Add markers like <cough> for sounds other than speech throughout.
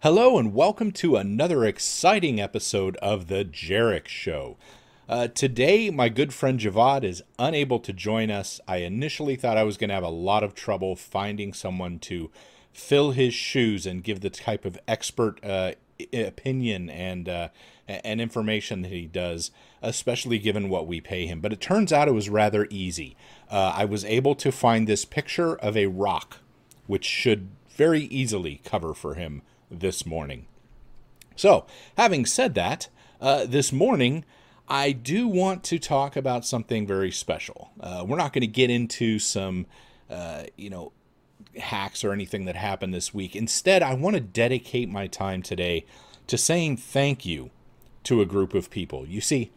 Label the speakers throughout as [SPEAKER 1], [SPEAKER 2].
[SPEAKER 1] Hello, and welcome to another exciting episode of The Jerich Show. Uh, today, my good friend Javvad is unable to join us. I initially thought I was going to have a lot of trouble finding someone to fill his shoes and give the type of expert uh, opinion and uh, and information that he does, especially given what we pay him. But it turns out it was rather easy. Uh, I was able to find this picture of a rock, which should very easily cover for him this morning. So, having said that, uh, this morning I do want to talk about something very special. Uh, we're not going to get into some, uh, you know, hacks or anything that happened this week. Instead, I want to dedicate my time today to saying thank you to a group of people. You see,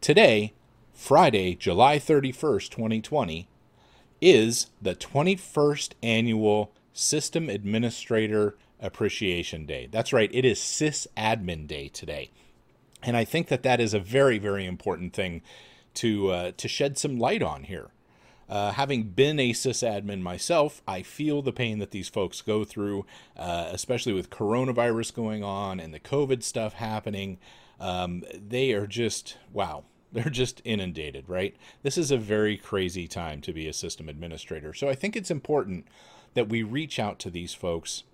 [SPEAKER 1] today, Friday, July 31st, 2020, is the 21st annual System Administrator Appreciation Day. That's right, it is SysAdmin Day today. And I think that that is a very, very important thing to, uh, to shed some light on here. Uh, having been a sysadmin myself, I feel the pain that these folks go through, uh, especially with coronavirus going on and the COVID stuff happening. Um, they are just, wow, <laughs> they're just inundated, right? This is a very crazy time to be a system administrator. So I think it's important that we reach out to these folks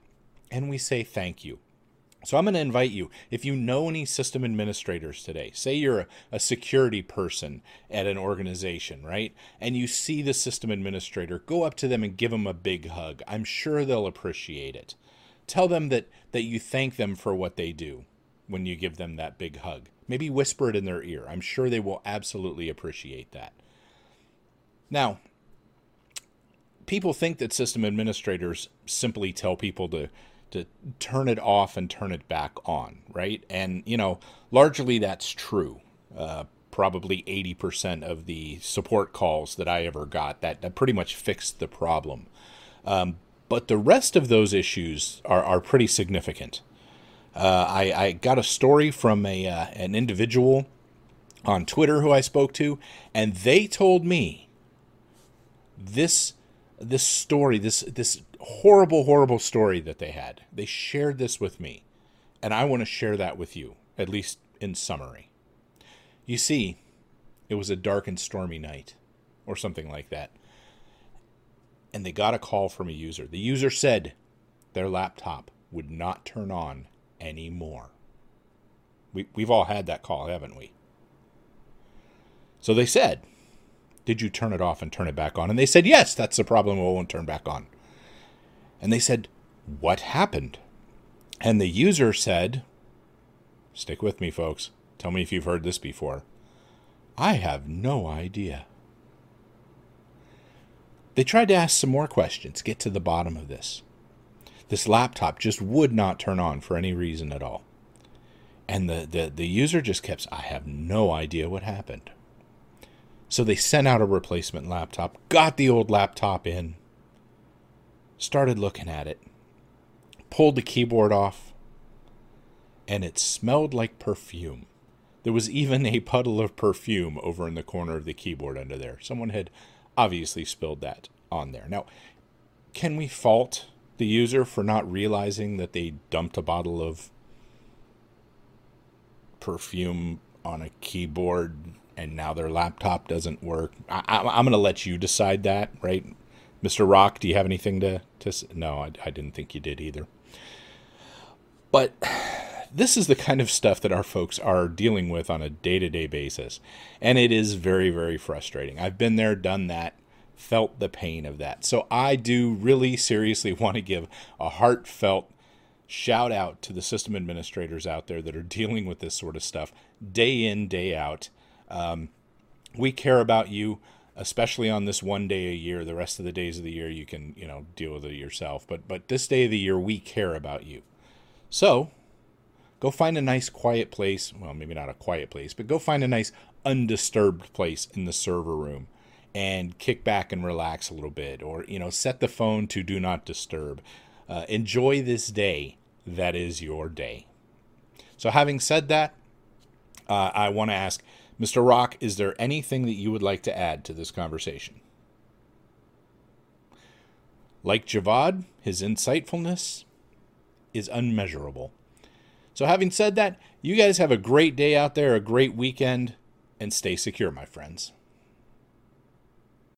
[SPEAKER 1] and we say thank you. So I'm going to invite you, if you know any system administrators today, say you're a, a, security person at an organization, right? And you see the system administrator, go up to them and give them a big hug. I'm sure they'll appreciate it. Tell them that, that you thank them for what they do when you give them that big hug. Maybe whisper it in their ear. I'm sure they will absolutely appreciate that. Now, people think that system administrators simply tell people to to turn it off and turn it back on, right? And, you know, largely that's true. Uh, probably 80% of the support calls that I ever got, that, that pretty much fixed the problem. Um, but the rest of those issues are, are pretty significant. Uh, I, I, got a story from a, uh, an individual on Twitter who I spoke to, and they told me this this story, this this horrible, horrible story that they had. They shared this with me, and I want to share that with you, at least in summary. You see, it was a dark and stormy night, or something like that. And they got a call from a user. The user said their laptop would not turn on anymore. We, we've all had that call, haven't we? So they said, Did you turn it off and turn it back on? And they said, Yes, that's the problem. It won't turn back on. And they said, What happened? And the user said, Stick with me, folks. Tell me if you've heard this before. I have no idea. They tried to ask some more questions, get to the bottom of this. This laptop just would not turn on for any reason at all. And the, the, the user just kept, I have no idea what happened. So they sent out a replacement laptop, got the old laptop in, started looking at it, pulled the keyboard off, and it smelled like perfume. There was even a puddle of perfume over in the corner of the keyboard under there. Someone had obviously spilled that on there. Now, can we fault the user for not realizing that they dumped a bottle of perfume on a keyboard and now their laptop doesn't work? I, am going to let you decide that, right? Mr. Rock, do you have anything to, to no, I, I didn't think you did either. But this is the kind of stuff that our folks are dealing with on a day to day basis. And it is very, very frustrating. I've been there, done that, felt the pain of that. So I do really seriously <laughs> want to give a heartfelt shout out to the system administrators out there that are dealing with this sort of stuff day in, day out. Um, we care about you especially on this one day a year. The rest of the days of the year, you can you know deal with it yourself. But but this day of the year, we care about you. So go find a nice quiet place. Well, maybe not a quiet place, but go find a nice undisturbed place in the server room and kick back and relax a little bit, or you know set the phone to do not disturb. Uh, enjoy this day that is your day. So having said that, uh, I want to ask Mr. Rock, is there anything that you would like to add to this conversation? Like Javvad, his insightfulness, is unmeasurable. So, having said that, you guys have a great day out there, a great weekend, and stay secure, my friends.